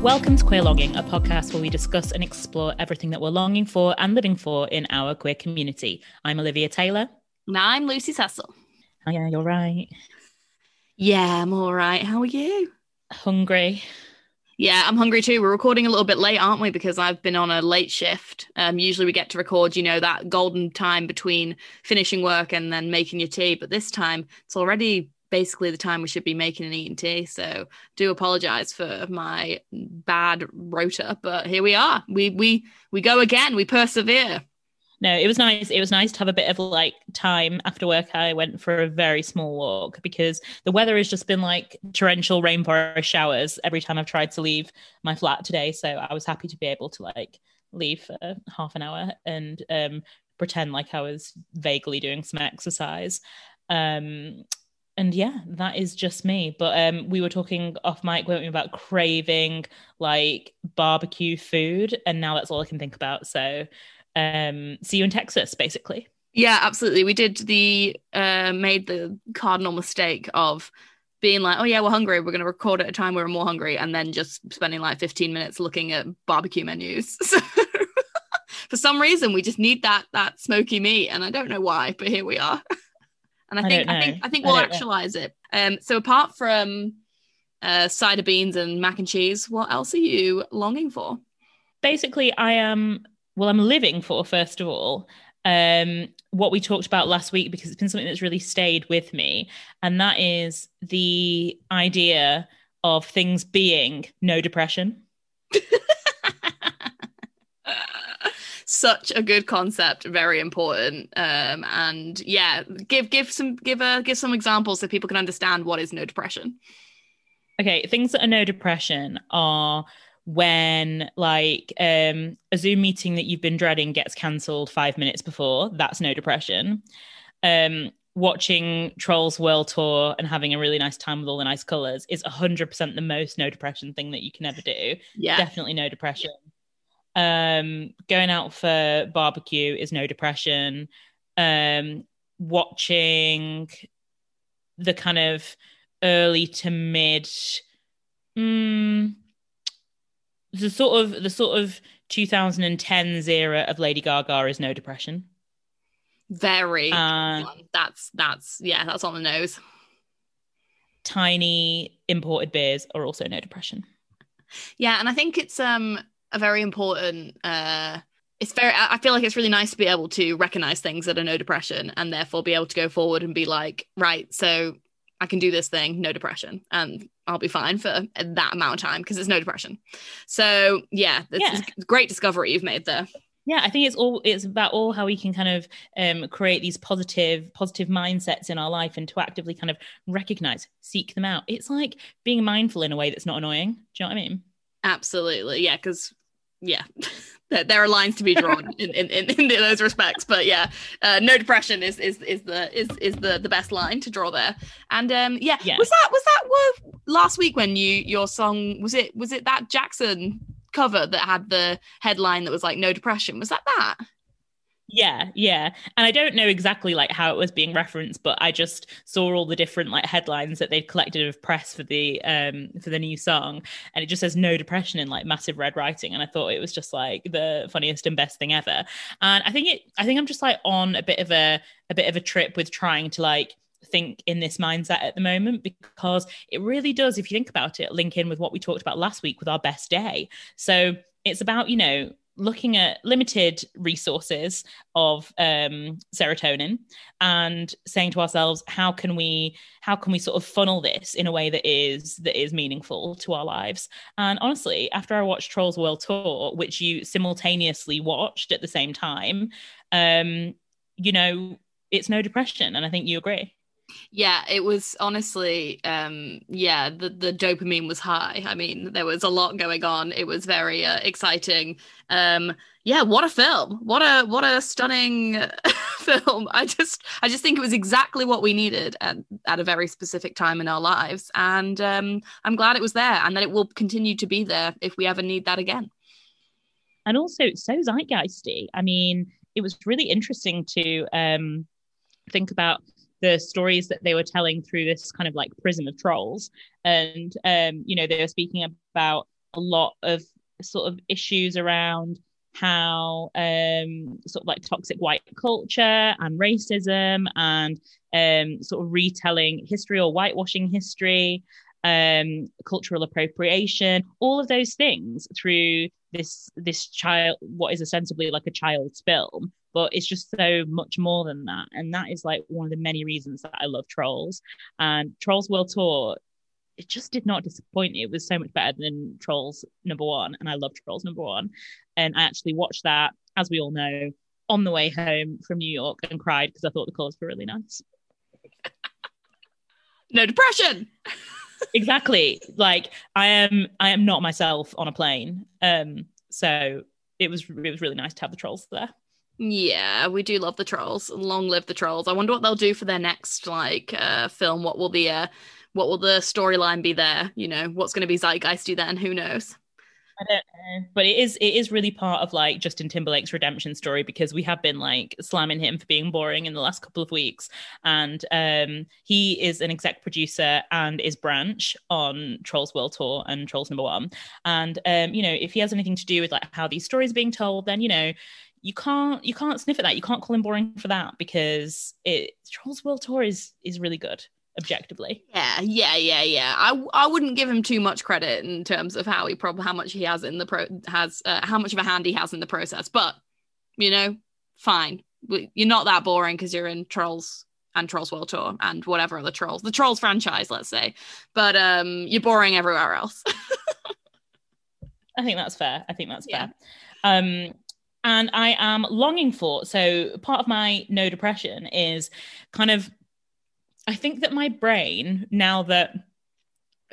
Welcome to Queer Longing, a podcast where we discuss and explore everything that we're longing for and living for in our queer community. I'm Olivia Taylor. And I'm Lucy Cecil. Oh, yeah, you're right. Yeah, I'm all right. How are you? Hungry. Yeah, I'm hungry too. We're recording a little bit late, aren't we? Because I've been on a late shift. Um, usually we get to record, you know, that golden time between finishing work and then making your tea. But this time it's already basically the time we should be making and eating tea. So do apologize for my bad rota, but here we are. We we we go again. We persevere. No, it was nice. It was nice to have a bit of like time after work. I went for a very small walk because the weather has just been like torrential rainforest showers every time I've tried to leave my flat today. So I was happy to be able to like leave for half an hour and um pretend like I was vaguely doing some exercise. Um and yeah, that is just me. But um, we were talking off mic, weren't we, about craving like barbecue food, and now that's all I can think about. So, um, see you in Texas, basically. Yeah, absolutely. We did the uh, made the cardinal mistake of being like, oh yeah, we're hungry. We're going to record at a time where we're more hungry, and then just spending like 15 minutes looking at barbecue menus. So for some reason, we just need that that smoky meat, and I don't know why, but here we are. and I, I think I think I think we'll I actualize know. it. Um, so apart from uh, cider beans and mac and cheese, what else are you longing for? Basically, I am well. I'm living for first of all um, what we talked about last week because it's been something that's really stayed with me, and that is the idea of things being no depression. such a good concept, very important. Um, and yeah, give give some give a give some examples so people can understand what is no depression. Okay, things that are no depression are when like um a zoom meeting that you've been dreading gets cancelled five minutes before that's no depression um watching trolls world tour and having a really nice time with all the nice colors is 100% the most no depression thing that you can ever do yeah definitely no depression um, going out for barbecue is no depression. Um, watching the kind of early to mid, mm, the sort of the sort of 2010s era of Lady Gaga is no depression. Very. Uh, that's that's yeah, that's on the nose. Tiny imported beers are also no depression. Yeah, and I think it's um a very important uh it's very i feel like it's really nice to be able to recognize things that are no depression and therefore be able to go forward and be like right so i can do this thing no depression and i'll be fine for that amount of time because it's no depression. So yeah it's yeah. a great discovery you've made there. Yeah i think it's all it's about all how we can kind of um, create these positive positive mindsets in our life and to actively kind of recognize seek them out. It's like being mindful in a way that's not annoying. Do you know what i mean? Absolutely yeah because yeah. There are lines to be drawn in, in, in, in, those respects but yeah uh, no depression is is is the is is the the best line to draw there. And um yeah, yeah. was that was that last week when you your song was it was it that jackson cover that had the headline that was like no depression was that that yeah, yeah. And I don't know exactly like how it was being referenced, but I just saw all the different like headlines that they'd collected of press for the um for the new song and it just says no depression in like massive red writing and I thought it was just like the funniest and best thing ever. And I think it I think I'm just like on a bit of a a bit of a trip with trying to like think in this mindset at the moment because it really does if you think about it link in with what we talked about last week with our best day. So it's about, you know, looking at limited resources of um, serotonin and saying to ourselves how can we how can we sort of funnel this in a way that is that is meaningful to our lives? And honestly after i watched trolls world tour which you simultaneously watched at the same time um you know it's no depression. And i think you agree yeah, it was honestly, um, yeah, the, the dopamine was high. I mean, there was a lot going on. It was very uh, exciting. Um, yeah, what a film! What a what a stunning film. I just I just think it was exactly what we needed at, at a very specific time in our lives, and um, I'm glad it was there, and that it will continue to be there if we ever need that again. And also, it's so zeitgeisty. I mean, it was really interesting to um, think about the stories that they were telling through this kind of like prism of trolls. And um you know they were speaking about a lot of sort of issues around how um sort of like toxic white culture and racism and um sort of retelling history or whitewashing history um cultural appropriation all of those things through this this child what is ostensibly like a child's film but it's just so much more than that and that is like one of the many reasons that i love trolls and trolls world tour it just did not disappoint. It was so much better than Trolls number one, and I loved Trolls number one. And I actually watched that, as we all know, on the way home from New York and cried because I thought the colours were really nice. no depression. exactly. Like I am, I am not myself on a plane. Um, so it was, it was really nice to have the trolls there. Yeah, we do love the trolls. Long live the trolls. I wonder what they'll do for their next like uh film. What will the uh what will the storyline be there? You know, what's going to be zeitgeisty then? Who knows? I don't know, but it is it is really part of like Justin Timberlake's redemption story because we have been like slamming him for being boring in the last couple of weeks, and um, he is an exec producer and is branch on Trolls World Tour and Trolls Number One, and um, you know if he has anything to do with like how these stories are being told, then you know you can't you can't sniff at that. You can't call him boring for that because it Trolls World Tour is is really good objectively. Yeah, yeah, yeah, yeah. I I wouldn't give him too much credit in terms of how he probably how much he has in the pro has uh, how much of a hand he has in the process. But you know, fine. You're not that boring because you're in Trolls and Trolls World Tour and whatever other Trolls, the Trolls franchise, let's say. But um, you're boring everywhere else. I think that's fair. I think that's yeah. fair. Um, and I am longing for. So part of my no depression is kind of I think that my brain, now that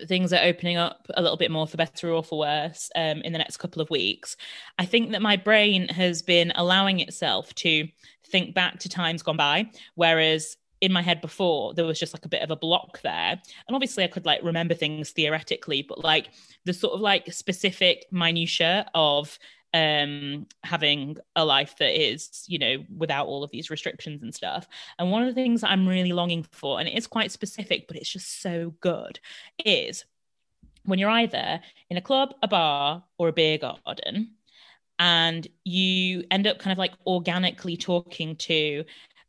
things are opening up a little bit more for better or for worse um, in the next couple of weeks, I think that my brain has been allowing itself to think back to times gone by, whereas in my head before there was just like a bit of a block there and obviously i could like remember things theoretically but like the sort of like specific minutia of um having a life that is you know without all of these restrictions and stuff. And one of the things i'm really longing for and it is quite specific but it's just so good is when you're either in a club a bar or a beer garden and you end up kind of like organically talking to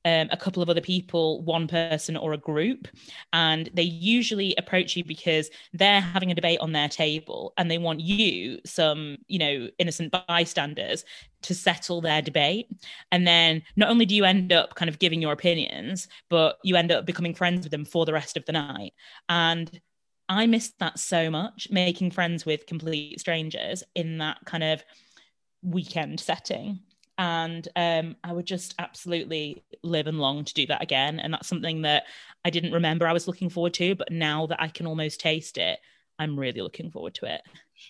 um, a couple of other people, one person or a group, and they usually approach you because they're having a debate on their table and they want you, some, you know, innocent bystanders, to settle their debate. And then not only do you end up kind of giving your opinions, but you end up becoming friends with them for the rest of the night. And I missed that so much, making friends with complete strangers in that kind of weekend setting and um, I would just absolutely live and long to do that again. And that's something that I didn't remember I was looking forward to, but now that I can almost taste it, I'm really looking forward to it.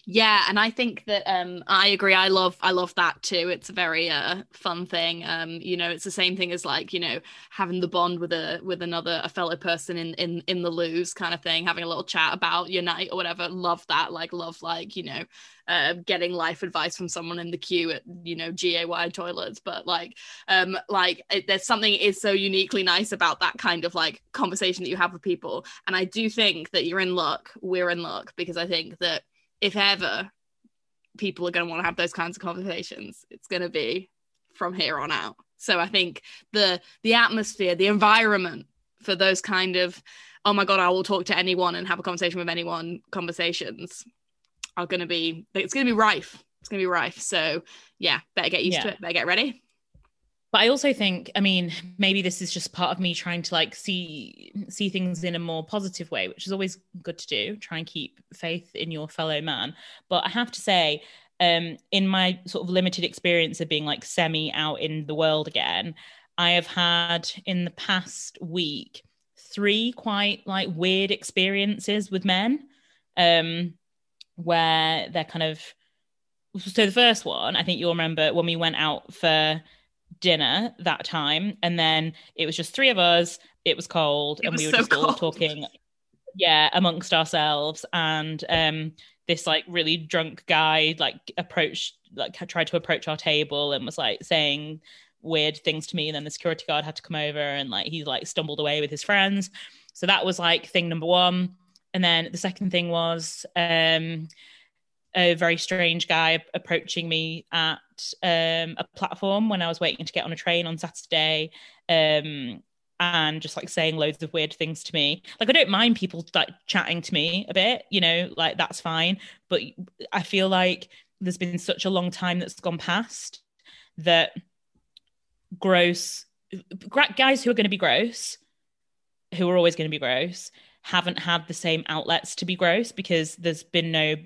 Yeah, and I think that um I agree. I love I love that too. It's a very uh fun thing. Um, you know, it's the same thing as like, you know, having the bond with a with another a fellow person in in in the loos kind of thing, having a little chat about your night or whatever. Love that. Like love like, you know, uh, getting life advice from someone in the queue at you know GAY toilets but like um like it, there's something is so uniquely nice about that kind of like conversation that you have with people and I do think that you're in luck we're in luck because I think that if ever people are going to want to have those kinds of conversations, it's going to be from here on out. So I think the the atmosphere, the environment for those kind of oh my god, I will talk to anyone and have a conversation with anyone conversations are going to be it's going to be rife. It's going to be rife. So yeah, better get used yeah. to it. Better get ready but i also think i mean maybe this is just part of me trying to like see see things in a more positive way which is always good to do try and keep faith in your fellow man. But i have to say um in my sort of limited experience of being like semi out in the world again i have had in the past week three quite like weird experiences with men um where they're kind of so the first one i think you'll remember when we went out for dinner that time and then it was just three of us. It was cold it and was we were so just cold. all talking yeah amongst ourselves. And um this like really drunk guy like approached like tried to approach our table and was like saying weird things to me. And then the security guard had to come over and like he like stumbled away with his friends. So that was like thing number one. And then the second thing was um a very strange guy approaching me at um, a platform when I was waiting to get on a train on Saturday. Um, and just like saying loads of weird things to me. Like I don't mind people like chatting to me a bit, you know, like that's fine. But I feel like there's been such a long time that's gone past that gross guys who are going to be gross, who are always going to be gross, haven't had the same outlets to be gross because there's been no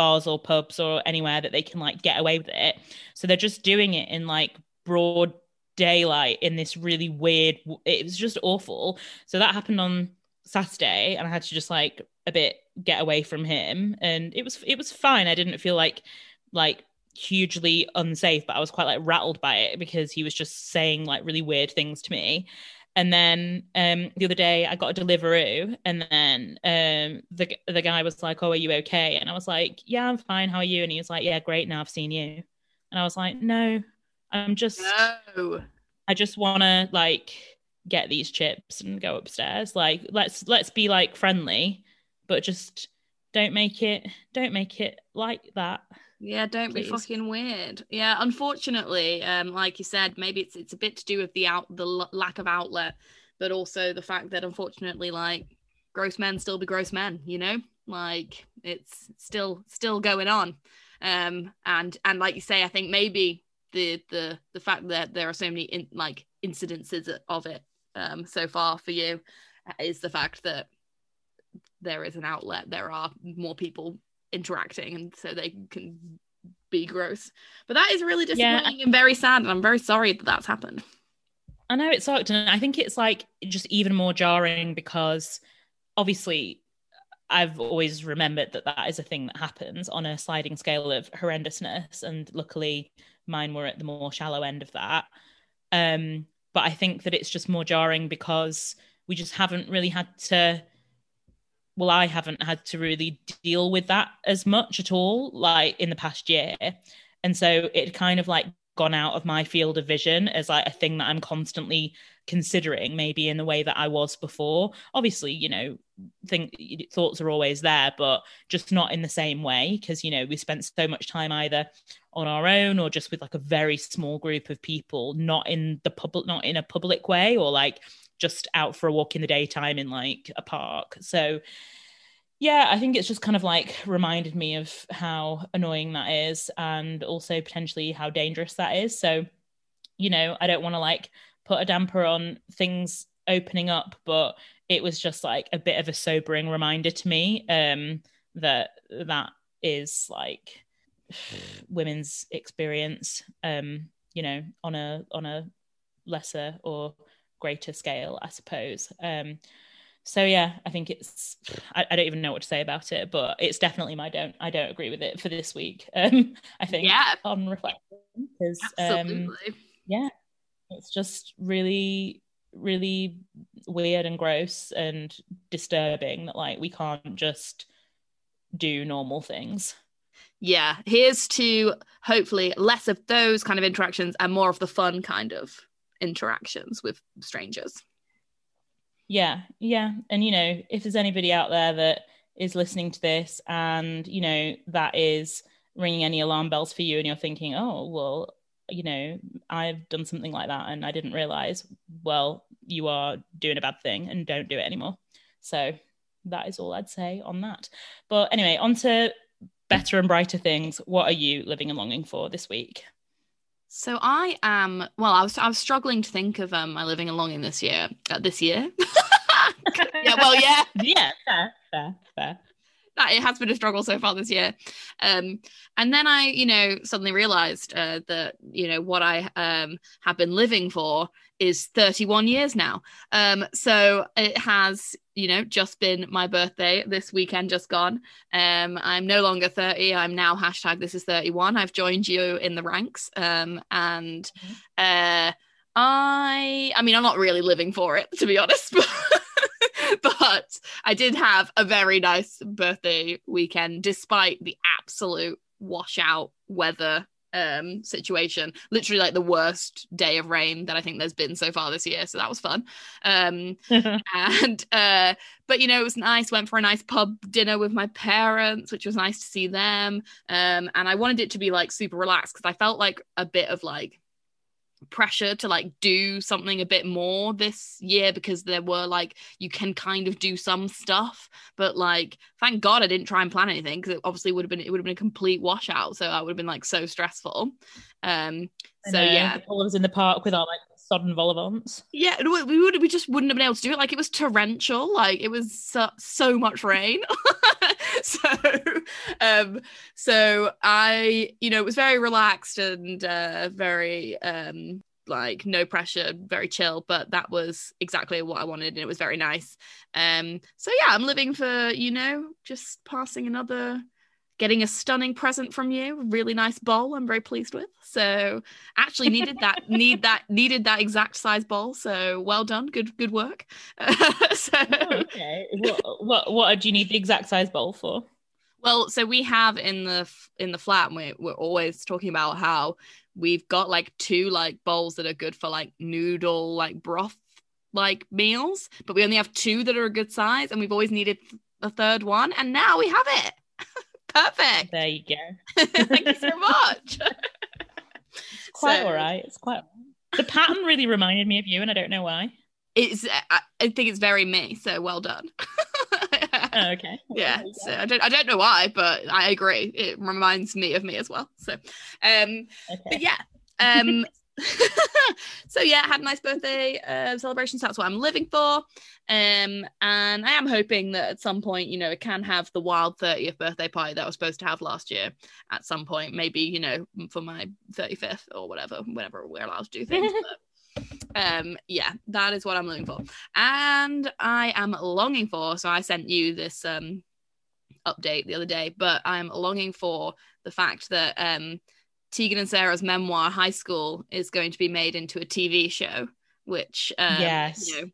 bars or pubs or anywhere that they can like get away with it. So they're just doing it in like broad daylight in this really weird it was just awful. So that happened on saturday and i had to just like a bit get away from him and it was it was fine. I didn't feel like like hugely unsafe but i was quite like rattled by it because he was just saying like really weird things to me and then um, the other day I got a Deliveroo, and then um, the the guy was like, "Oh, are you okay?" And I was like, "Yeah, I'm fine. How are you?" And he was like, "Yeah, great. Now I've seen you." And I was like, "No, I'm just no. I just want to like get these chips and go upstairs. Like let's let's be like friendly, but just don't make it don't make it like that. Yeah, don't please. be fucking weird. Yeah, unfortunately, um like you said, maybe it's it's a bit to do with the out the l- lack of outlet, but also the fact that unfortunately like gross men still be gross men, you know? Like it's still still going on. Um and and like you say, I think maybe the the the fact that there are so many in, like incidences of it um, so far for you is the fact that there is an outlet there are more people interacting and so they can be gross but that is really disappointing yeah. and very sad and i'm very sorry that that's happened i know it sucked and i think it's like just even more jarring because obviously i've always remembered that that is a thing that happens on a sliding scale of horrendousness and luckily mine were at the more shallow end of that. Um, but I think that it's just more jarring because we just haven't really had to. Well, I haven't had to really deal with that as much at all, like in the past year. And so it kind of like gone out of my field of vision as like a thing that I'm constantly considering, maybe in the way that I was before. Obviously, you know, think thoughts are always there, but just not in the same way because you know we spent so much time either on our own or just with like a very small group of people, not in the public, not in a public way, or like just out for a walk in the daytime in like a park. So yeah, I think it's just kind of like reminded me of how annoying that is and also potentially how dangerous that is. So, you know, I don't want to like put a damper on things opening up, but it was just like a bit of a sobering reminder to me um, that that is like women's experience, um, you know, on a on a lesser or greater scale, I suppose. Um, so yeah i think it's I, I, don't even know what to say about it but it's definitely my don't i don't agree with it for this week um i think yeah. on reflection because um yeah it's just really really weird and gross and disturbing that like we can't just do normal things. Yeah here's to hopefully less of those kind of interactions and more of the fun kind of interactions with strangers yeah, yeah. And, you know, if there's anybody out there that is listening to this and, you know, that is ringing any alarm bells for you and you're thinking, oh, well, you know, I've done something like that and I didn't realize, well, you are doing a bad thing and don't do it anymore. So that is all I'd say on that. But anyway, on to better and brighter things. What are you living and longing for this week? So I am well. I was I was struggling to think of um, my living and longing this year. Uh, this year, yeah. Well, yeah, yeah. Fair, fair, fair. That it has been a struggle so far this year, um, and then I, you know, suddenly realised uh, that you know what I um, have been living for is 31 years now. Um, so it has, you know, just been my birthday this weekend, just gone. Um, I'm no longer 30. I'm now hashtag this is 31. I've joined you in the ranks. Um, and mm-hmm. uh, I, I mean, I'm not really living for it, to be honest. but I did have a very nice birthday weekend, despite the absolute washout weather um situation. Literally like the worst day of rain that i think there's been so far this year. So that was fun. Um and uh but you know it was nice. Went for a nice pub dinner with my parents which was nice to see them. Um and i wanted it to be like super relaxed because i felt like a bit of like pressure to like do something a bit more this year because there were like you can kind of do some stuff. But like thank god i didn't try and plan anything because it obviously would have been it would have been a complete washout so i would have been like so stressful. Um so yeah. all of us in the park with our like sodden vol yeah we would we just wouldn't have been able to do it. Like it was torrential. Like it was so, so much rain so um so i you know it was very relaxed and uh very um like no pressure very chill but that was exactly what i wanted and it was very nice. Um so yeah i'm living for you know just passing another getting a stunning present from you really nice bowl i'm very pleased with. So actually needed that need that needed that exact size bowl. So well done. Good good work. So oh, okay. What, what what do you need the exact size bowl for? Well so we have in the in the flat and we're, we're always talking about how we've got like two like bowls that are good for like noodle like broth like meals but we only have two that are a good size and we've always needed a third one and now we have it Perfect. There you go. Thank you so much. it's quite so, all right. It's quite. The pattern really reminded me of you, and I don't know why. It's. I, think it's very me. So well done. oh, okay. Yeah. So I don't. I don't know why, but I agree. It reminds me of me as well. So, um. Okay. But yeah. Um. so yeah, had a nice birthday uh, celebration. So that's what I'm living for. Um, and I am hoping that at some point, you know, it can have the wild 30th birthday party that I was supposed to have last year at some point, maybe, you know, for my 35th or whatever, whenever we're allowed to do things. but, um, yeah, that is what I'm looking for. And I am longing for, so I sent you this um update the other day, but I'm longing for the fact that um Tegan and Sara's memoir, High School, is going to be made into a TV show, which um, yes, you know,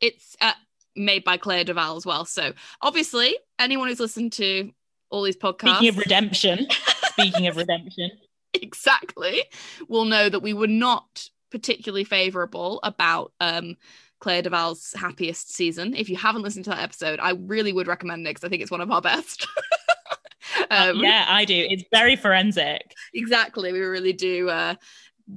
it's uh, made by Clea DuVall as well. So obviously, anyone who's listened to all these podcasts, speaking of redemption, speaking of redemption, exactly, will know that we were not particularly favourable about um, Clea DuVall's happiest season. If you haven't listened to that episode, I really would recommend it because I think it's one of our best. Um, yeah, I do. It's very forensic. Exactly. We really do uh,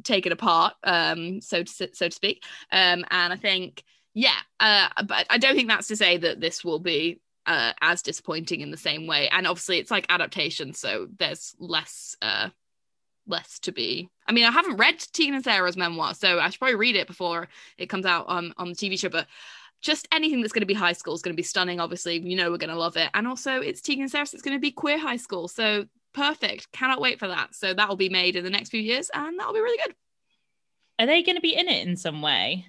take it apart, um, so to so to speak. Um, and I think, yeah, uh, but I don't think that's to say that this will be uh, as disappointing in the same way. And obviously, it's like adaptation, so there's less. Uh, less to be. I mean, I haven't read Tegan and Sara's memoir, so I should probably read it before it comes out on on the TV show. But just anything that's going to be high school is going to be stunning. Obviously, you know we're going to love it, and also it's Tegan and so it's going to be queer high school. So perfect. Cannot wait for that. So that will be made in the next few years, and that'll be really good. Are they going to be in it in some way?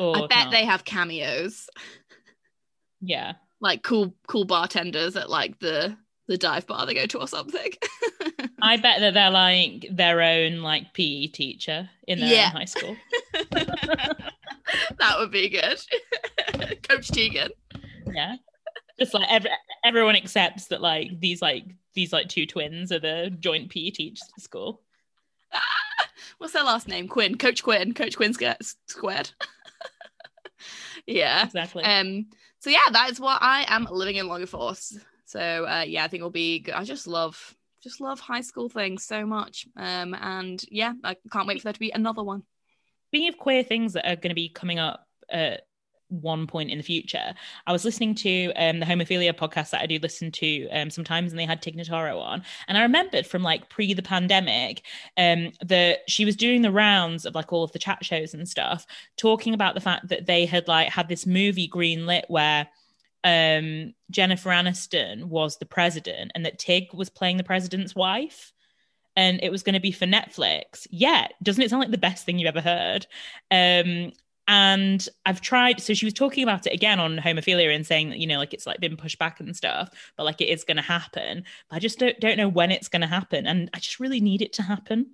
I bet not? they have cameos. Yeah, like cool, cool bartenders at like the the dive bar they go to or something. I bet that they're like their own like PE teacher in their yeah. high school. that would be good. Coach Tegan. Yeah. Just like every, everyone accepts that like these like these like two twins are the joint PE teachers at school. What's their last name? Quinn. Coach Quinn. Coach Quinn squared. yeah. Exactly. Um. So yeah, that is what I am living in Longing Force. So uh, yeah, I think it'll be good. I just love just love high school things so much. Um. And yeah, I can't wait for there to be another one. Speaking of queer things that are going to be coming up at one point in the future, I was listening to um, the homophilia podcast that I do listen to um, sometimes, and they had Tig Notaro on. And I remembered from like pre the pandemic um, that she was doing the rounds of like all of the chat shows and stuff, talking about the fact that they had like had this movie greenlit where um, Jennifer Aniston was the president and that Tig was playing the president's wife and it was going to be for Netflix. Yeah, doesn't it sound like the best thing you've ever heard? Um, and I've tried. So she was talking about it again on homophilia and saying that you know, like it's like been pushed back and stuff, but like it is going to happen. But I just don't don't know when it's going to happen, and I just really need it to happen.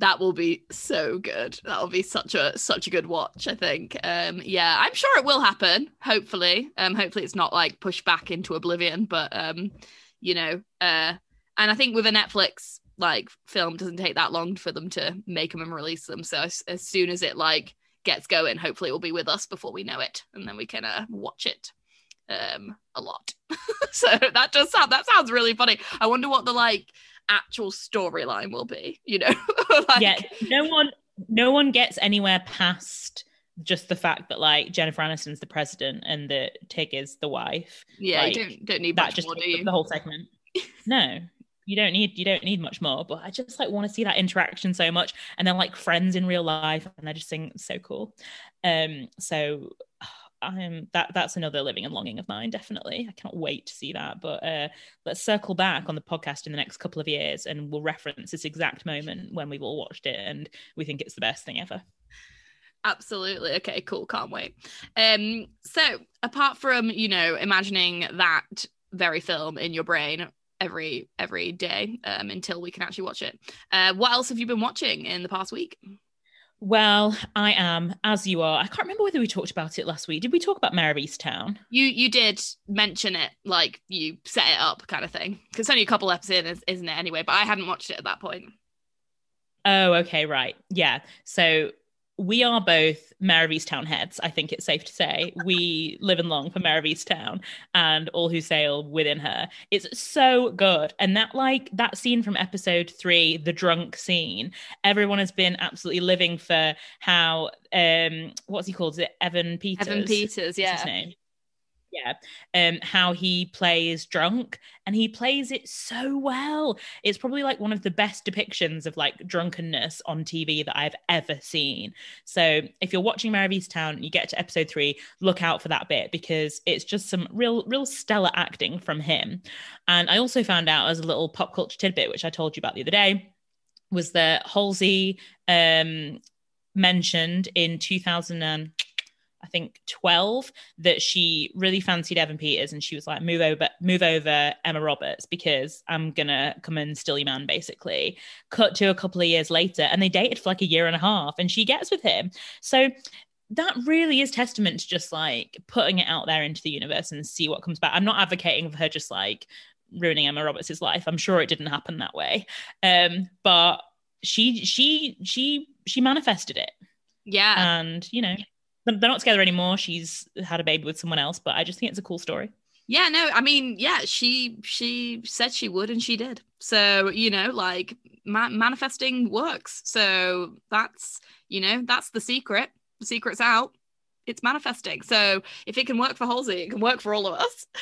That will be so good. That will be such a such a good watch. I think. Um, yeah, I'm sure it will happen. Hopefully, um, hopefully it's not like pushed back into oblivion. But um, you know, uh, and I think with a Netflix like film doesn't take that long for them to make them and release them. So as, as soon as it like gets going, hopefully it will be with us before we know it, and then we can uh, watch it um a lot. so that does sound that sounds really funny. I wonder what the like actual storyline will be. You know, like, yeah, no one no one gets anywhere past just the fact that like Jennifer Aniston's the president and that Tig is the wife. Yeah, like, you don't don't need that just more, the whole segment. no, you don't need you don't need much more. But I just like want to see that interaction so much, and they're like friends in real life, and they're just saying so cool. Um, so I'm that that's another living and longing of mine. Definitely, I cannot wait to see that. But uh, let's circle back on the podcast in the next couple of years, and we'll reference this exact moment when we've all watched it, and we think it's the best thing ever. Absolutely. Okay, cool. Can't wait. Um, so apart from, you know, imagining that very film in your brain every every day um, until we can actually watch it, uh, what else have you been watching in the past week? Well, I am as you are. I can't remember whether we talked about it last week. Did we talk about Mare of Easttown? You you did mention it, like you set it up, kind of thing. Because it's only a couple episodes, isn't it? Anyway, but I hadn't watched it at that point. Oh, okay, right, yeah. So we are both Mare of Easttown heads, I think it's safe to say. We live and long for Mare of Easttown and all who sail within her. It's so good. And that like that scene from episode three, the drunk scene, everyone has been absolutely living for how um what's he called? Is it Evan Peters? Evan Peters, yeah. his name? Yeah um how he plays drunk and he plays it so well. It's probably like one of the best depictions of like drunkenness on tv that i've ever seen. So if you're watching Mare of Easttown and you get to episode three look out for that bit because it's just some real real stellar acting from him. And i also found out as a little pop culture tidbit which i told you about the other day was that halsey um mentioned in 2000 and think 12 that she really fancied Evan Peters and she was like move over move over Emma Roberts because I'm going to come and steal your man basically. Cut to a couple of years later and they dated for like a year and a half and she gets with him. So that really is testament to just like putting it out there into the universe and see what comes back. I'm not advocating for her just like ruining Emma Roberts' life. I'm sure it didn't happen that way. Um but she she she she manifested it. Yeah. And you know they're not together anymore. She's had a baby with someone else, but I just think it's a cool story. Yeah, no, I mean, yeah, she she said she would and she did. So, you know, like ma- manifesting works. So, that's, you know, that's the secret. The secret's out. It's manifesting. So, if it can work for Halsey, it can work for all of us.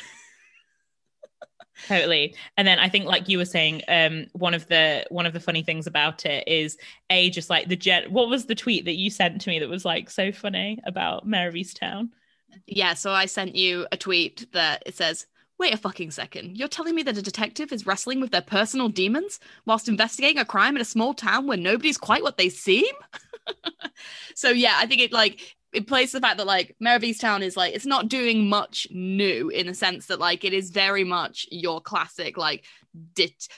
totally and then i think like you were saying um one of the one of the funny things about it is a just like the jet what was the tweet that you sent to me that was like so funny about Mare of Easttown yeah so i sent you a tweet that it says Wait a fucking second. You're telling me that a detective is wrestling with their personal demons whilst investigating a crime in a small town where nobody's quite what they seem? so yeah, I think it like it plays the fact that like Mare of Easttown is like it's not doing much new in the sense that like it is very much your classic like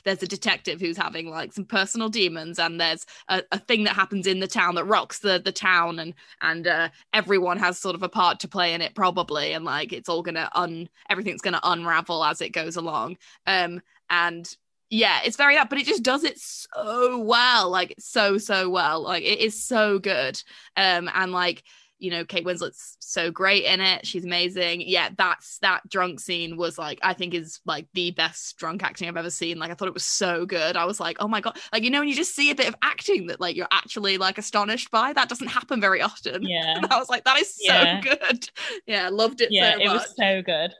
there's a detective who's having like some personal demons and there's a, a thing that happens in the town that rocks the the town and and uh, everyone has sort of a part to play in it probably and like it's all gonna un everything's gonna unravel as it goes along um and yeah, it's very that, but it just does it so well, like so so well. Like it is so good. Um, and like you know, Kate Winslet's so great in it. She's amazing. Yeah, that's that drunk scene was like, I think is like the best drunk acting I've ever seen. Like, I thought it was so good. I was like, oh my God. Like, you know, when you just see a bit of acting that like you're actually like astonished by, that doesn't happen very often. Yeah. And I was like, that is so yeah. good. Yeah, I loved it yeah, so it was so good.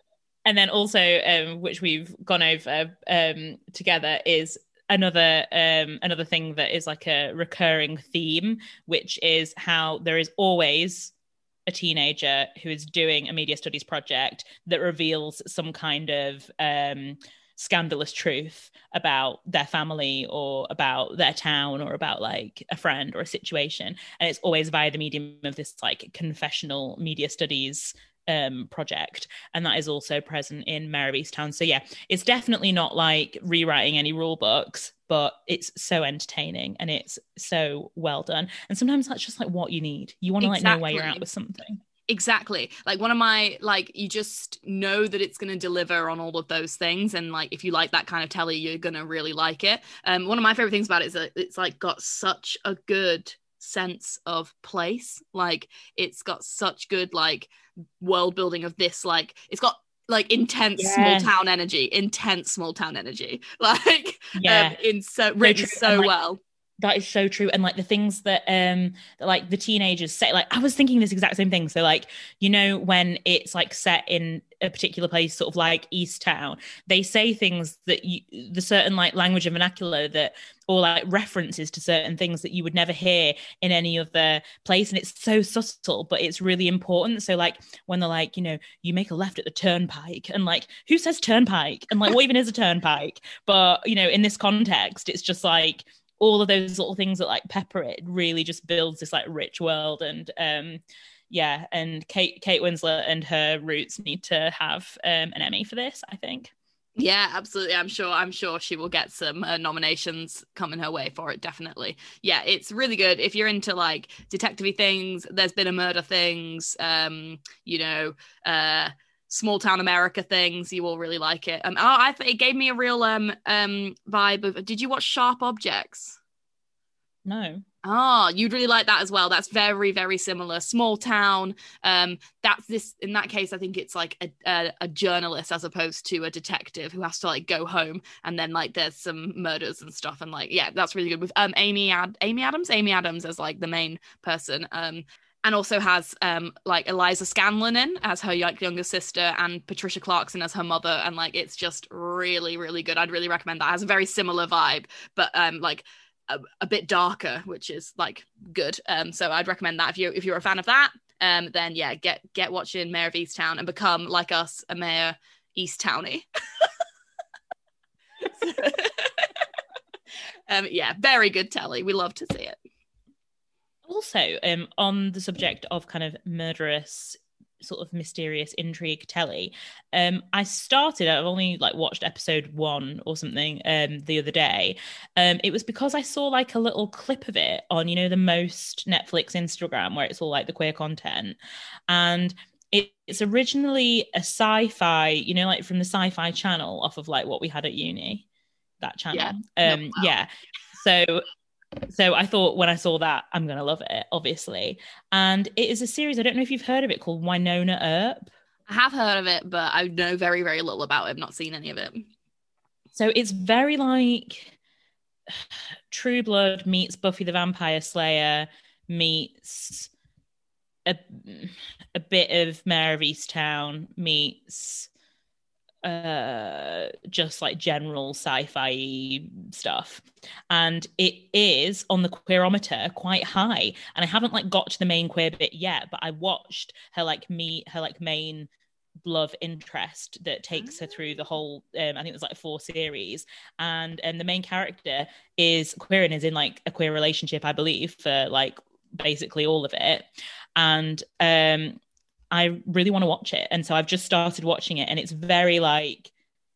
And then also, um, which we've gone over um, together, is another um another thing that is like a recurring theme which is how there is always a teenager who is doing a media studies project that reveals some kind of um scandalous truth about their family or about their town or about like a friend or a situation. And it's always via the medium of this like confessional media studies um, project, and that is also present in Mare of Easttown. So yeah, it's definitely not like rewriting any rule books, but it's so entertaining and it's so well done. And sometimes that's just like what you need. You want to exactly. like know where you're at with something. exactly like one of my like you just know that it's going to deliver on all of those things and like if you like that kind of telly you're going to really like it um one of my favorite things about it is that it's like got such a good sense of place like it's got such good like world building of this like it's got like intense Yeah. small town energy intense small town energy like Yeah. um, in so written so like, well that is so true. And like the things that um that like the teenagers say like i was thinking this exact same thing. So like you know when it's like set in a particular place sort of like Easttown they say things that you the certain like language and vernacular that or like references to certain things that you would never hear in any other place. And it's so subtle but it's really important. So like when they're like you know you make a left at the turnpike and like who says turnpike? And like what even is a turnpike? But you know in this context it's just like all of those little things that like pepper it really just builds this like rich world and um yeah and kate kate winslet and her roots need to have um an emmy for this i think Yeah, absolutely. I'm sure. I'm sure she will get some uh, nominations coming her way for it. Definitely. Yeah, it's really good. If you're into like detective things, there's been a murder things. Um, you know, uh, small town America things. You will really like it. Um, oh, I th- it gave me a real um um vibe of. Did you watch Sharp Objects? no Oh, you'd really like that as well. That's very, very similar. Small town. Um, that's this. In that case, I think it's like a, a a journalist as opposed to a detective who has to like go home and then like there's some murders and stuff and like yeah, that's really good with um Amy Ad Amy Adams Amy Adams as like the main person. Um, and also has um like Eliza Scanlen in as her like younger sister and Patricia Clarkson as her mother and like it's just really really good. I'd really recommend that. It has a very similar vibe, but um like a, a bit darker, which is like good. Um, so I'd recommend that if you if you're a fan of that. Um, then yeah, get get watching Mare of Easttown and become like us, a Mayor East Townie. um, yeah, very good telly. We love to see it. Also um on the subject of kind of murderous sort of mysterious intrigue telly um i started i've only like watched episode one or something um the other day um it was because i saw like a little clip of it on you know the most netflix instagram where it's all like the queer content and it, it's originally a sci-fi you know like from the sci-fi channel off of like what we had at uni that channel Yeah. um wow. yeah so so I thought when I saw that, I'm gonna love it, obviously. And it is a series. I don't know if you've heard of it called Wynonna Earp. I have heard of it, but I know very very little about it. I've not seen any of it. So it's very like True Blood meets Buffy the Vampire Slayer meets a a bit of Mare of Easttown meets uh just like general sci-fi stuff. And it is on the queerometer quite high. And i haven't like got to the main queer bit yet but i watched her like meet her like main love interest that takes her through the whole um, i think there's like four series. And and the main character is queer and is in like a queer relationship i believe for like basically all of it. And um I really want to watch it. And so I've just started watching it and it's very like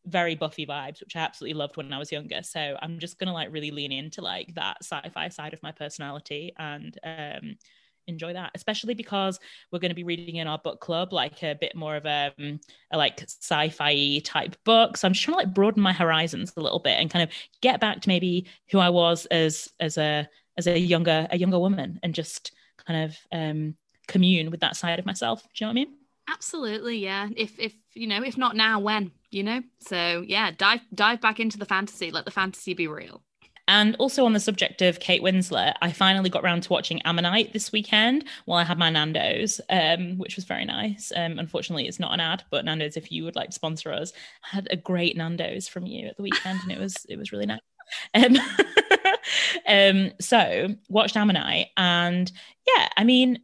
very Buffy vibes, which I absolutely loved when I was younger. So I'm just gonna like really lean into like that sci-fi side of my personality and um enjoy that, especially because we're going to be reading in our book club like a bit more of a, um, a like sci-fi type book. So I'm just trying to like broaden my horizons a little bit and kind of get back to maybe who I was as as a as a younger a younger woman and just kind of um commune with that side of myself. Do you know what I mean? Absolutely, yeah. If if you know, if not now, when? You know. So yeah, dive dive back into the fantasy. Let the fantasy be real. And also on the subject of Kate Winslet, I finally got around to watching Ammonite this weekend while I had my Nando's, um, which was very nice. Um, unfortunately, it's not an ad, but Nando's, if you would like to sponsor us, I had a great Nando's from you at the weekend, and it was it was really nice. Um, um, so watched Ammonite, and yeah, I mean,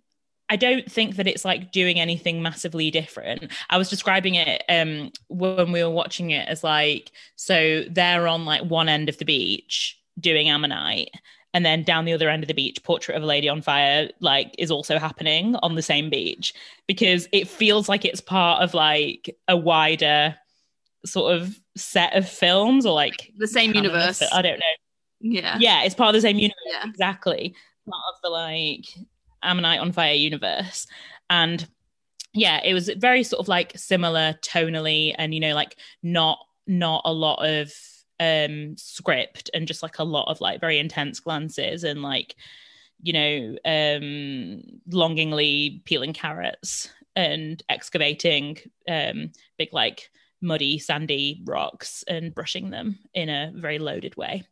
I don't think that it's like doing anything massively different. I was describing it um when we were watching it as like so they're on like one end of the beach doing Ammonite and then down the other end of the beach portrait of a lady on fire like is also happening on the same beach because it feels like it's part of like a wider sort of set of films or like The same universe. I don't know. Yeah. Yeah, it's part of the same universe Yeah. exactly part of the like ammonite on fire universe? And yeah, it was very sort of like similar tonally, and you know, like not not a lot of um script and just like a lot of like very intense glances and like you know um longingly peeling carrots and excavating um big like muddy sandy rocks and brushing them in a very loaded way.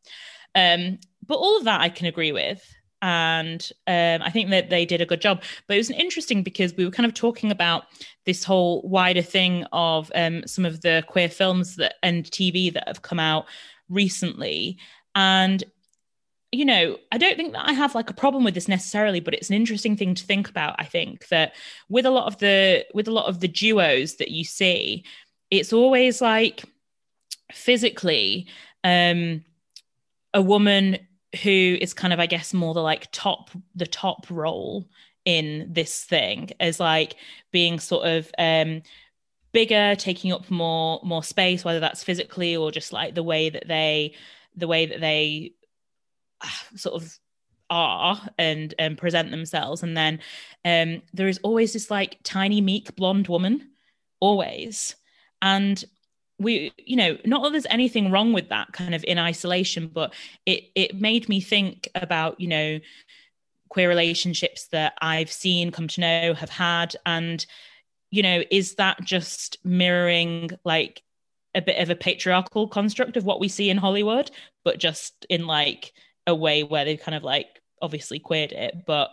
Um but all of that i can agree with and um, I think that they did a good job. But it was interesting because we were kind of talking about this whole wider thing of um, some of the queer films that and TV that have come out recently, and you know, I don't think that I have like a problem with this necessarily, but it's an interesting thing to think about. I think that with a lot of the with a lot of the duos that you see, it's always like physically um a woman who is kind of i guess more the like top the top role in this thing as like being sort of um bigger taking up more more space whether that's physically or just like the way that they the way that they ah, sort of are and and present themselves. And then um there is always this like tiny meek blonde woman always. And we you know not that there's anything wrong with that kind of in isolation but it it made me think about you know queer relationships that i've seen come to know have had. And you know is that just mirroring like a bit of a patriarchal construct of what we see in hollywood but just in like a way where they've kind of like obviously queered it? But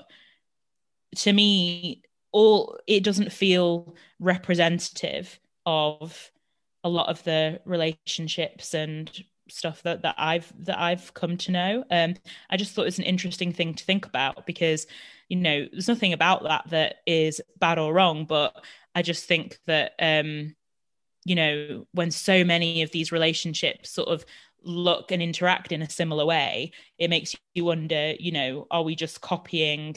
to me all it doesn't feel representative of a lot of the relationships and stuff that that I've that I've come to know. Um, I just thought it was an interesting thing to think about because you know there's nothing about that that is bad or wrong, but I just think that um, you know when so many of these relationships sort of look and interact in a similar way, it makes you wonder, you know, are we just copying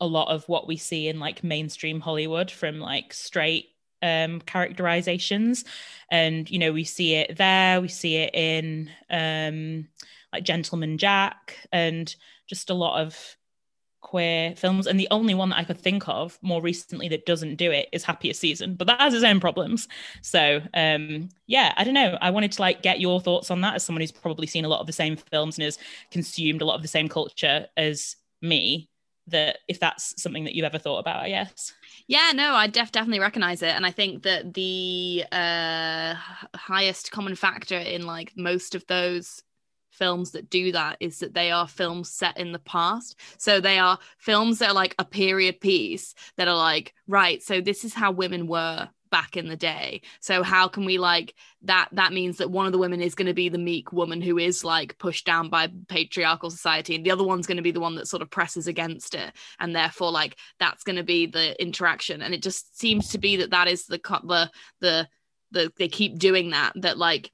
a lot of what we see in like mainstream Hollywood from like straight um, characterizations. And, you know, we see it there, we see it in um, like Gentleman Jack and just a lot of queer films. And the only one that I could think of more recently that doesn't do it is Happiest Season, but that has its own problems. So, um, yeah, I don't know. I wanted to like get your thoughts on that as someone who's probably seen a lot of the same films and has consumed a lot of the same culture as me that if that's something that you've ever thought about, I guess. Yeah, no, I def- definitely recognize it. And I think that the uh, highest common factor in like most of those films that do that is that they are films set in the past. So they are films that are like a period piece that are like, right, so this is how women were back in the day. So how can we like that that means that one of the women is going to be the meek woman who is like pushed down by patriarchal society and the other one's going to be the one that sort of presses against it and therefore like that's going to be the interaction. And it just seems to be that that is the the the, the they keep doing that that like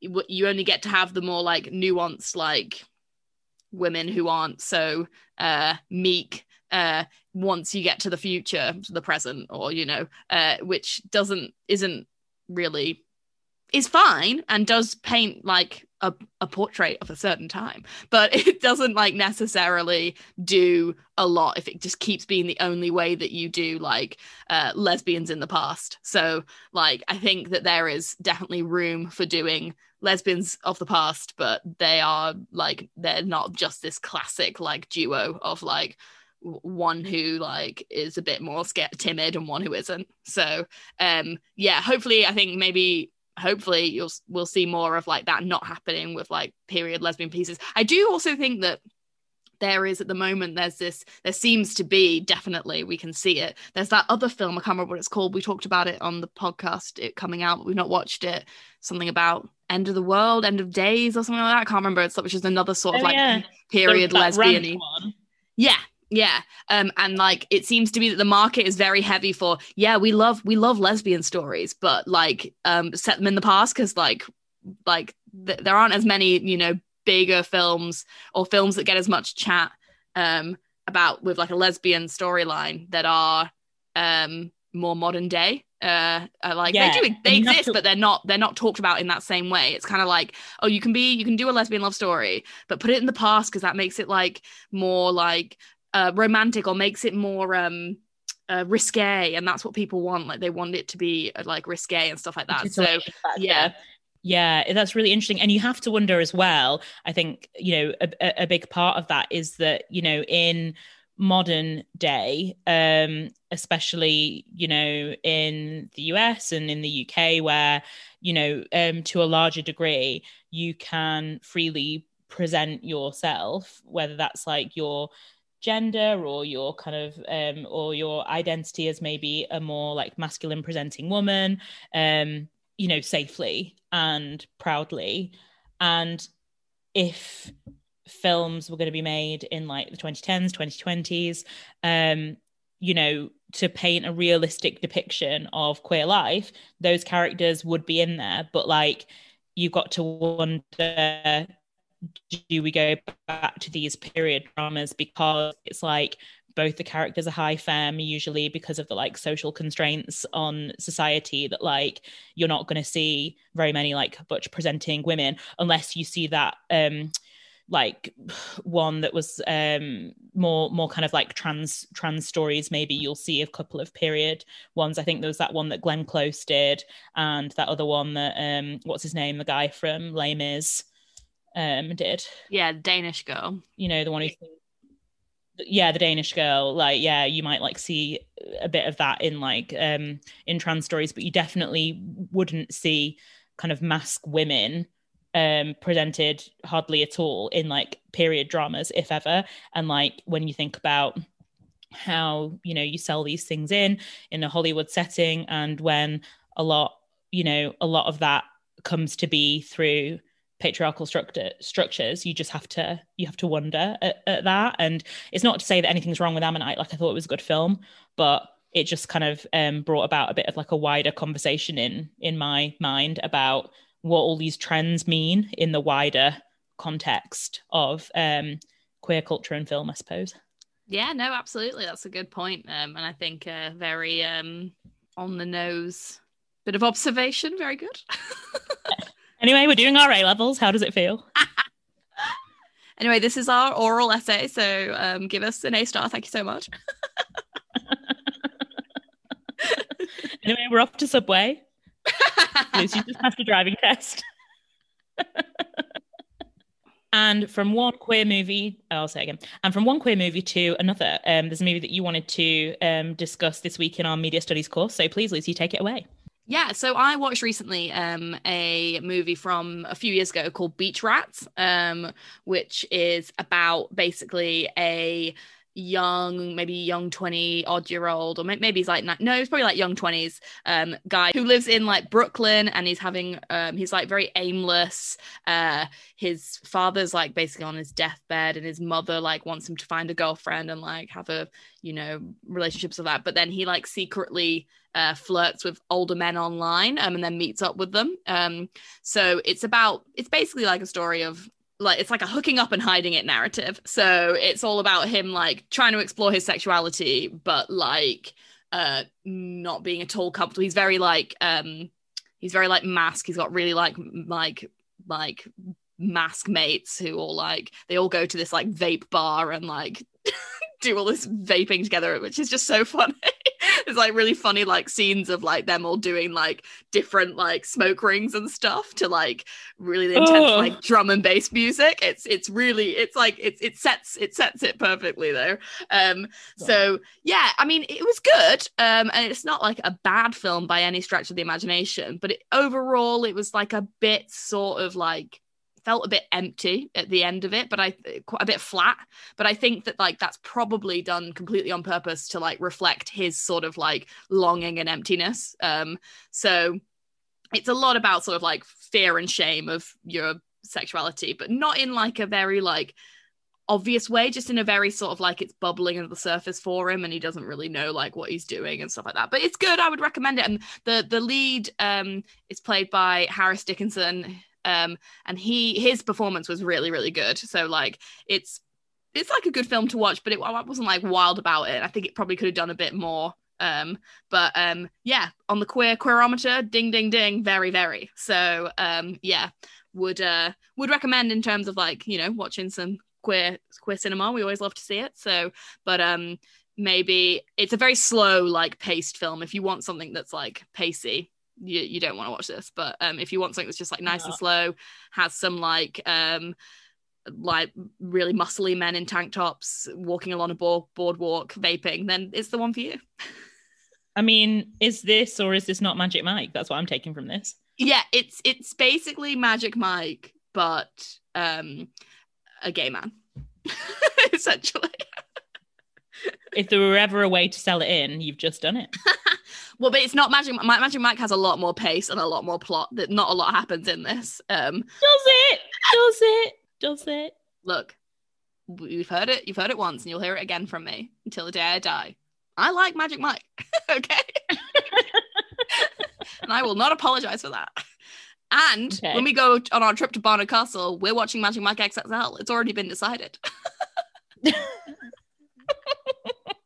you only get to have the more like nuanced like women who aren't so uh meek uh, once you get to the future, to the present, or you know, uh, which doesn't isn't really is fine and does paint like a, a portrait of a certain time but it doesn't like necessarily do a lot if it just keeps being the only way that you do like uh, lesbians in the past. So like i think that there is definitely room for doing lesbians of the past but they are like they're not just this classic like duo of like one who like is a bit more scared timid and one who isn't. So um yeah hopefully i think maybe hopefully you'll we'll see more of like that not happening with like period lesbian pieces. I do also think that there is at the moment there's this there seems to be definitely we can see it. There's that other film i can't remember what it's called. We talked about it on the podcast it coming out but we've not watched it. Something about end of the world end of days or something like that. I can't remember. It's which is another sort of oh, like yeah. period lesbian yeah yeah um and like it seems to be that the market is very heavy for yeah we love we love lesbian stories but like um set them in the past because like like th- there aren't as many you know bigger films or films that get as much chat um about with like a lesbian storyline that are um more modern day uh, like yeah. they do they exist to- but they're not they're not talked about in that same way it's kind of like oh you can be you can do a lesbian love story but put it in the past because that makes it like more like uh, romantic or makes it more um uh, risque and that's what people want. Like they want it to be uh, like risque and stuff like that. So yeah. yeah. That's really interesting. And you have to wonder as well i think you know a, a big part of that is that you know in modern day um especially you know in the US and in the UK where you know um to a larger degree you can freely present yourself whether that's like your gender or your kind of um or your identity as maybe a more like masculine presenting woman um you know safely and proudly. And if films were going to be made in like the 2010s 2020s um you know to paint a realistic depiction of queer life those characters would be in there. But like you've got to wonder do we go back to these period dramas because it's like both the characters are high femme usually because of the like social constraints on society that like you're not going to see very many like butch presenting women unless you see that um like one that was um more more kind of like trans trans stories. Maybe you'll see a couple of period ones. I think there was that one that glenn close did and that other one that um what's his name? The guy from Les Mis um did. Yeah danish girl. You know the one who yeah the danish girl. Like yeah you might like see a bit of that in like um in trans stories but you definitely wouldn't see kind of masc women um presented hardly at all in like period dramas if ever. And like when you think about how you know you sell these things in in a hollywood setting and when a lot you know a lot of that comes to be through patriarchal structure structures you just have to you have to wonder at, at that and it's not to say that anything's wrong with ammonite like i thought it was a good film but it just kind of um, brought about a bit of like a wider conversation in in my mind about what all these trends mean in the wider context of um, queer culture and film, I suppose. Yeah, no, absolutely. That's a good point. Um, and I think a very um, on the nose bit of observation. Very good. anyway, we're doing our A levels. How does it feel? anyway, this is our oral essay. So um, give us an A star. Thank you so much. anyway, we're off to Subway. Lucy just passed a driving test. and from one queer movie, I'll say again, and from one queer movie to another, um, there's a movie that you wanted to um, discuss this week in our media studies course. So please, Lucy, take it away. Yeah, so I watched recently um, a movie from a few years ago called Beach Rats, um, which is about basically a young, maybe young 20 odd year old, or maybe he's like, no, he's probably like young 20s um, guy who lives in like Brooklyn and he's having, um, he's like very aimless. Uh, his father's like basically on his deathbed and his mother like wants him to find a girlfriend and like have a, you know, relationships with that. But then he like secretly uh, flirts with older men online um, and then meets up with them. Um, so it's about, it's basically like a story of like it's like a hooking up and hiding it narrative. So it's all about him like trying to explore his sexuality, but like uh not being at all comfortable. He's very like um he's very like masc. He's got really like like like masc mates who all like they all go to this like vape bar and like do all this vaping together, which is just so funny. It's like really funny like scenes of like them all doing like different like smoke rings and stuff to like really intense oh. like drum and bass music. It's it's really it's like it's it sets it sets it perfectly though. Um so yeah, I mean it was good. Um and it's not like a bad film by any stretch of the imagination, but it, overall it was like a bit sort of like felt a bit empty at the end of it but i a bit flat. But i think that like that's probably done completely on purpose to like reflect his sort of like longing and emptiness. Um so it's a lot about sort of like fear and shame of your sexuality but not in like a very like obvious way just in a very sort of like it's bubbling under the surface for him and he doesn't really know like what he's doing and stuff like that. But it's good. I would recommend it. And the the lead um is played by harris dickinson um and he his performance was really really good. So like it's it's like a good film to watch but it, I wasn't like wild about it. I think it probably could have done a bit more. Um but um yeah on the queer queerometer ding ding ding very very. So um yeah would uh would recommend in terms of like you know watching some queer queer cinema. We always love to see it. So but um maybe it's a very slow, like paced film. If you want something that's like pacey, you, you don't want to watch this. But um, if you want something that's just like nice and slow, has some like um like really muscly men in tank tops walking along a board- boardwalk vaping, then it's the one for you. I mean, is this or is this not Magic Mike? That's what I'm taking from this. Yeah, it's it's basically Magic Mike, but um a gay man. Essentially. if there were ever a way to sell it in, you've just done it. well, but it's not Magic Mike. Magic Mike has a lot more pace and a lot more plot. That not a lot happens in this. Um Does it? Does it? Does it? Look, you've heard it. You've heard it once, and you'll hear it again from me until the day I die. I like Magic Mike. okay. and I will not apologize for that. And okay. when we go on our trip to Barnard Castle, we're watching Magic Mike XXL. It's already been decided.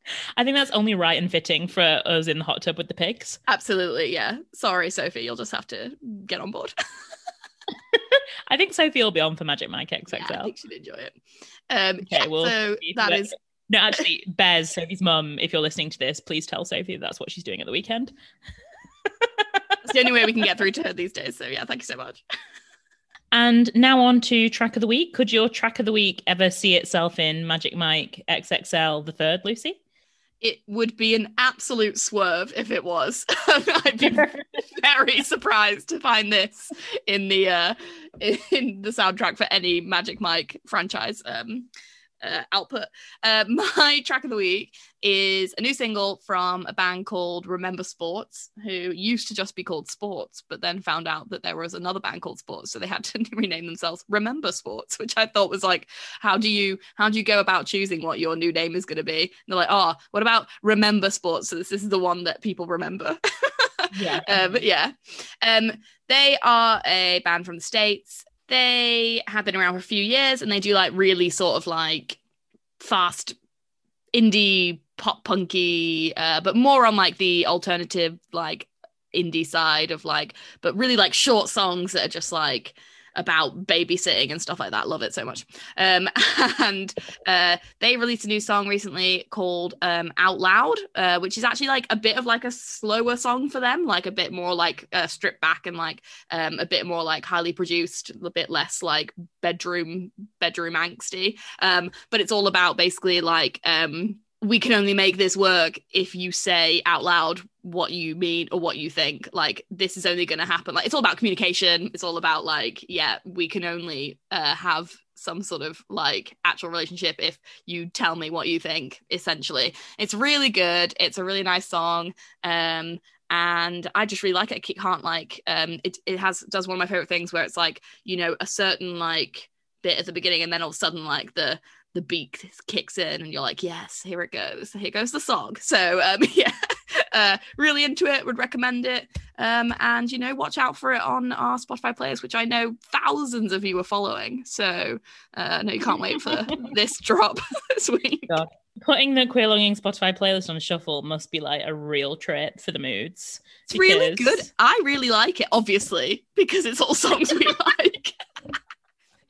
I think that's only right and fitting for us in the hot tub with the pigs. Absolutely, yeah. Sorry, Sophie, you'll just have to get on board. I think Sophie will be on for Magic Mike XXL. Yeah, I think she'd enjoy it. Um, okay, yeah, well, so that is. No, actually, Bez, Sophie's mum, if you're listening to this, please tell Sophie that's what she's doing at the weekend. It's the only way we can get through to her these days. So, yeah, thank you so much. And now on to track of the week. Could your track of the week ever see itself in Magic Mike XXL the third, Lucy? It would be an absolute swerve if it was. I'd be very surprised to find this in the uh, in the soundtrack for any Magic Mike franchise. Um, uh, output. Uh, my track of the week is a new single from a band called Remember Sports, who used to just be called Sports, but then found out that there was another band called Sports, so they had to rename themselves Remember Sports, which I thought was like, how do you how do you go about choosing what your new name is going to be? And they're like, oh, what about Remember Sports? So this, this is the one that people remember. yeah, um, yeah. Um, they are a band from the states they have been around for a few years and they do like really sort of like fast indie pop punky uh, but more on like the alternative like indie side of like but really like short songs that are just like about babysitting and stuff like that. Love it so much. Um, and uh, they released a new song recently called um, Out Loud, uh, which is actually like a bit of like a slower song for them, like a bit more like uh, stripped back and like um, a bit more like highly produced, a bit less like bedroom bedroom angsty. Um, but it's all about basically like um, we can only make this work if you say out loud what you mean or what you think. Like this is only going to happen. Like it's all about communication. It's all about like yeah we can only uh, have some sort of like actual relationship if you tell me what you think essentially. It's really good. It's a really nice song um and I just really like it. I can't like um it it has does one of my favorite things where it's like you know a certain like bit at the beginning and then all of a sudden like the the beat kicks in and you're like yes here it goes. Here goes the song. So um yeah uh really into it would recommend it. Um and you know watch out for it on our spotify players which i know thousands of you are following. So uh no you can't wait for this drop this week. God. putting the queer longing spotify playlist on shuffle must be like a real trip for the moods it's because... really good. i really like it obviously because it's all songs we like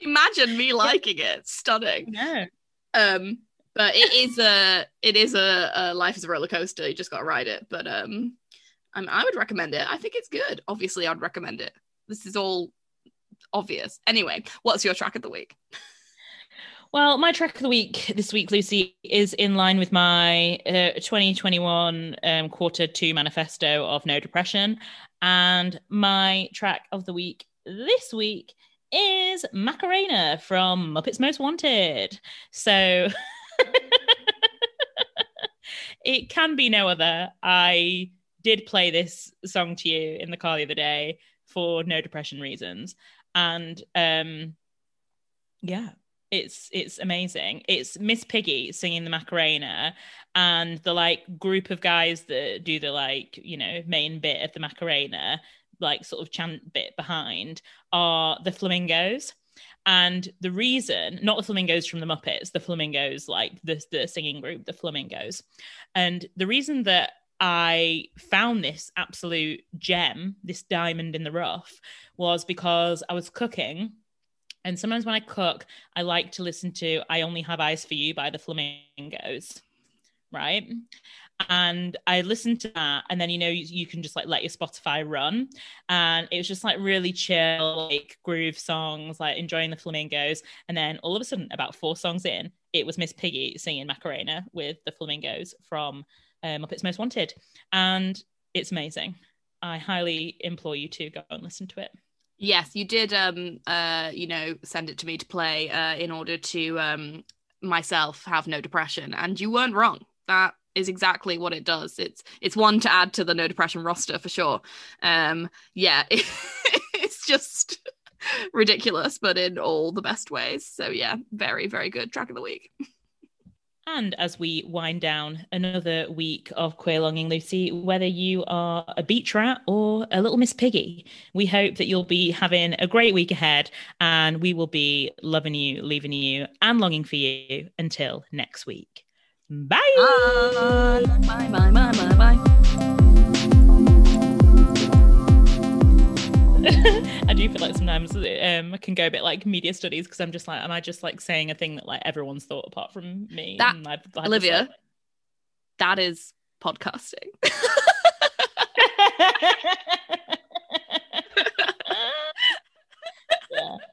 Imagine me liking it. Stunning. Yeah. Um, but it is a it is a, a life is a roller coaster. You just got to ride it. But um, I, I would recommend it. I think it's good. Obviously, I'd recommend it. This is all obvious. Anyway, what's your track of the week? Well, my track of the week this week, Lucy, is in line with my uh, 2021 um, quarter two manifesto of no depression. And my track of the week this week is Macarena from Muppets Most Wanted. So it can be no other. I did play this song to you in the car the other day for no depression reasons. And um yeah, it's it's amazing. It's Miss Piggy singing the Macarena and the like group of guys that do the like, you know, main bit of the Macarena like sort of chant bit behind are the flamingos. And the reason, not the flamingos from the Muppets, the flamingos, like the, the singing group, the flamingos. And the reason that I found this absolute gem, this diamond in the rough, was because I was cooking. And sometimes when I cook, I like to listen to I Only Have Eyes for You by the Flamingos right? and I listened to that, and then you know you, you, can just like let your Spotify run, and it was just like really chill, like groove songs, like enjoying the flamingos, and then all of a sudden, about four songs in, it was Miss Piggy singing Macarena with the flamingos from um, Muppets Most Wanted, and it's amazing. I highly implore you to go and listen to it. Yes, you did. Um, uh, you know, send it to me to play uh, in order to um myself have no depression, and you weren't wrong. That is exactly what it does. It's it's one to add to the no depression roster for sure. Um, yeah, it, it's just ridiculous, but in all the best ways. So yeah, very very good track of the week. And as we wind down another week of Queer Longing Lucy, whether you are a beach rat or a little Miss Piggy, we hope that you'll be having a great week ahead and we will be loving you, leaving you, and longing for you until next week. Bye. Bye. Bye. Bye. Bye. Bye. Bye. I do feel like sometimes um, I can go a bit like media studies because I'm just like, am I just like saying a thing that like everyone's thought apart from me? That, I've, I've Olivia, that is podcasting. yeah.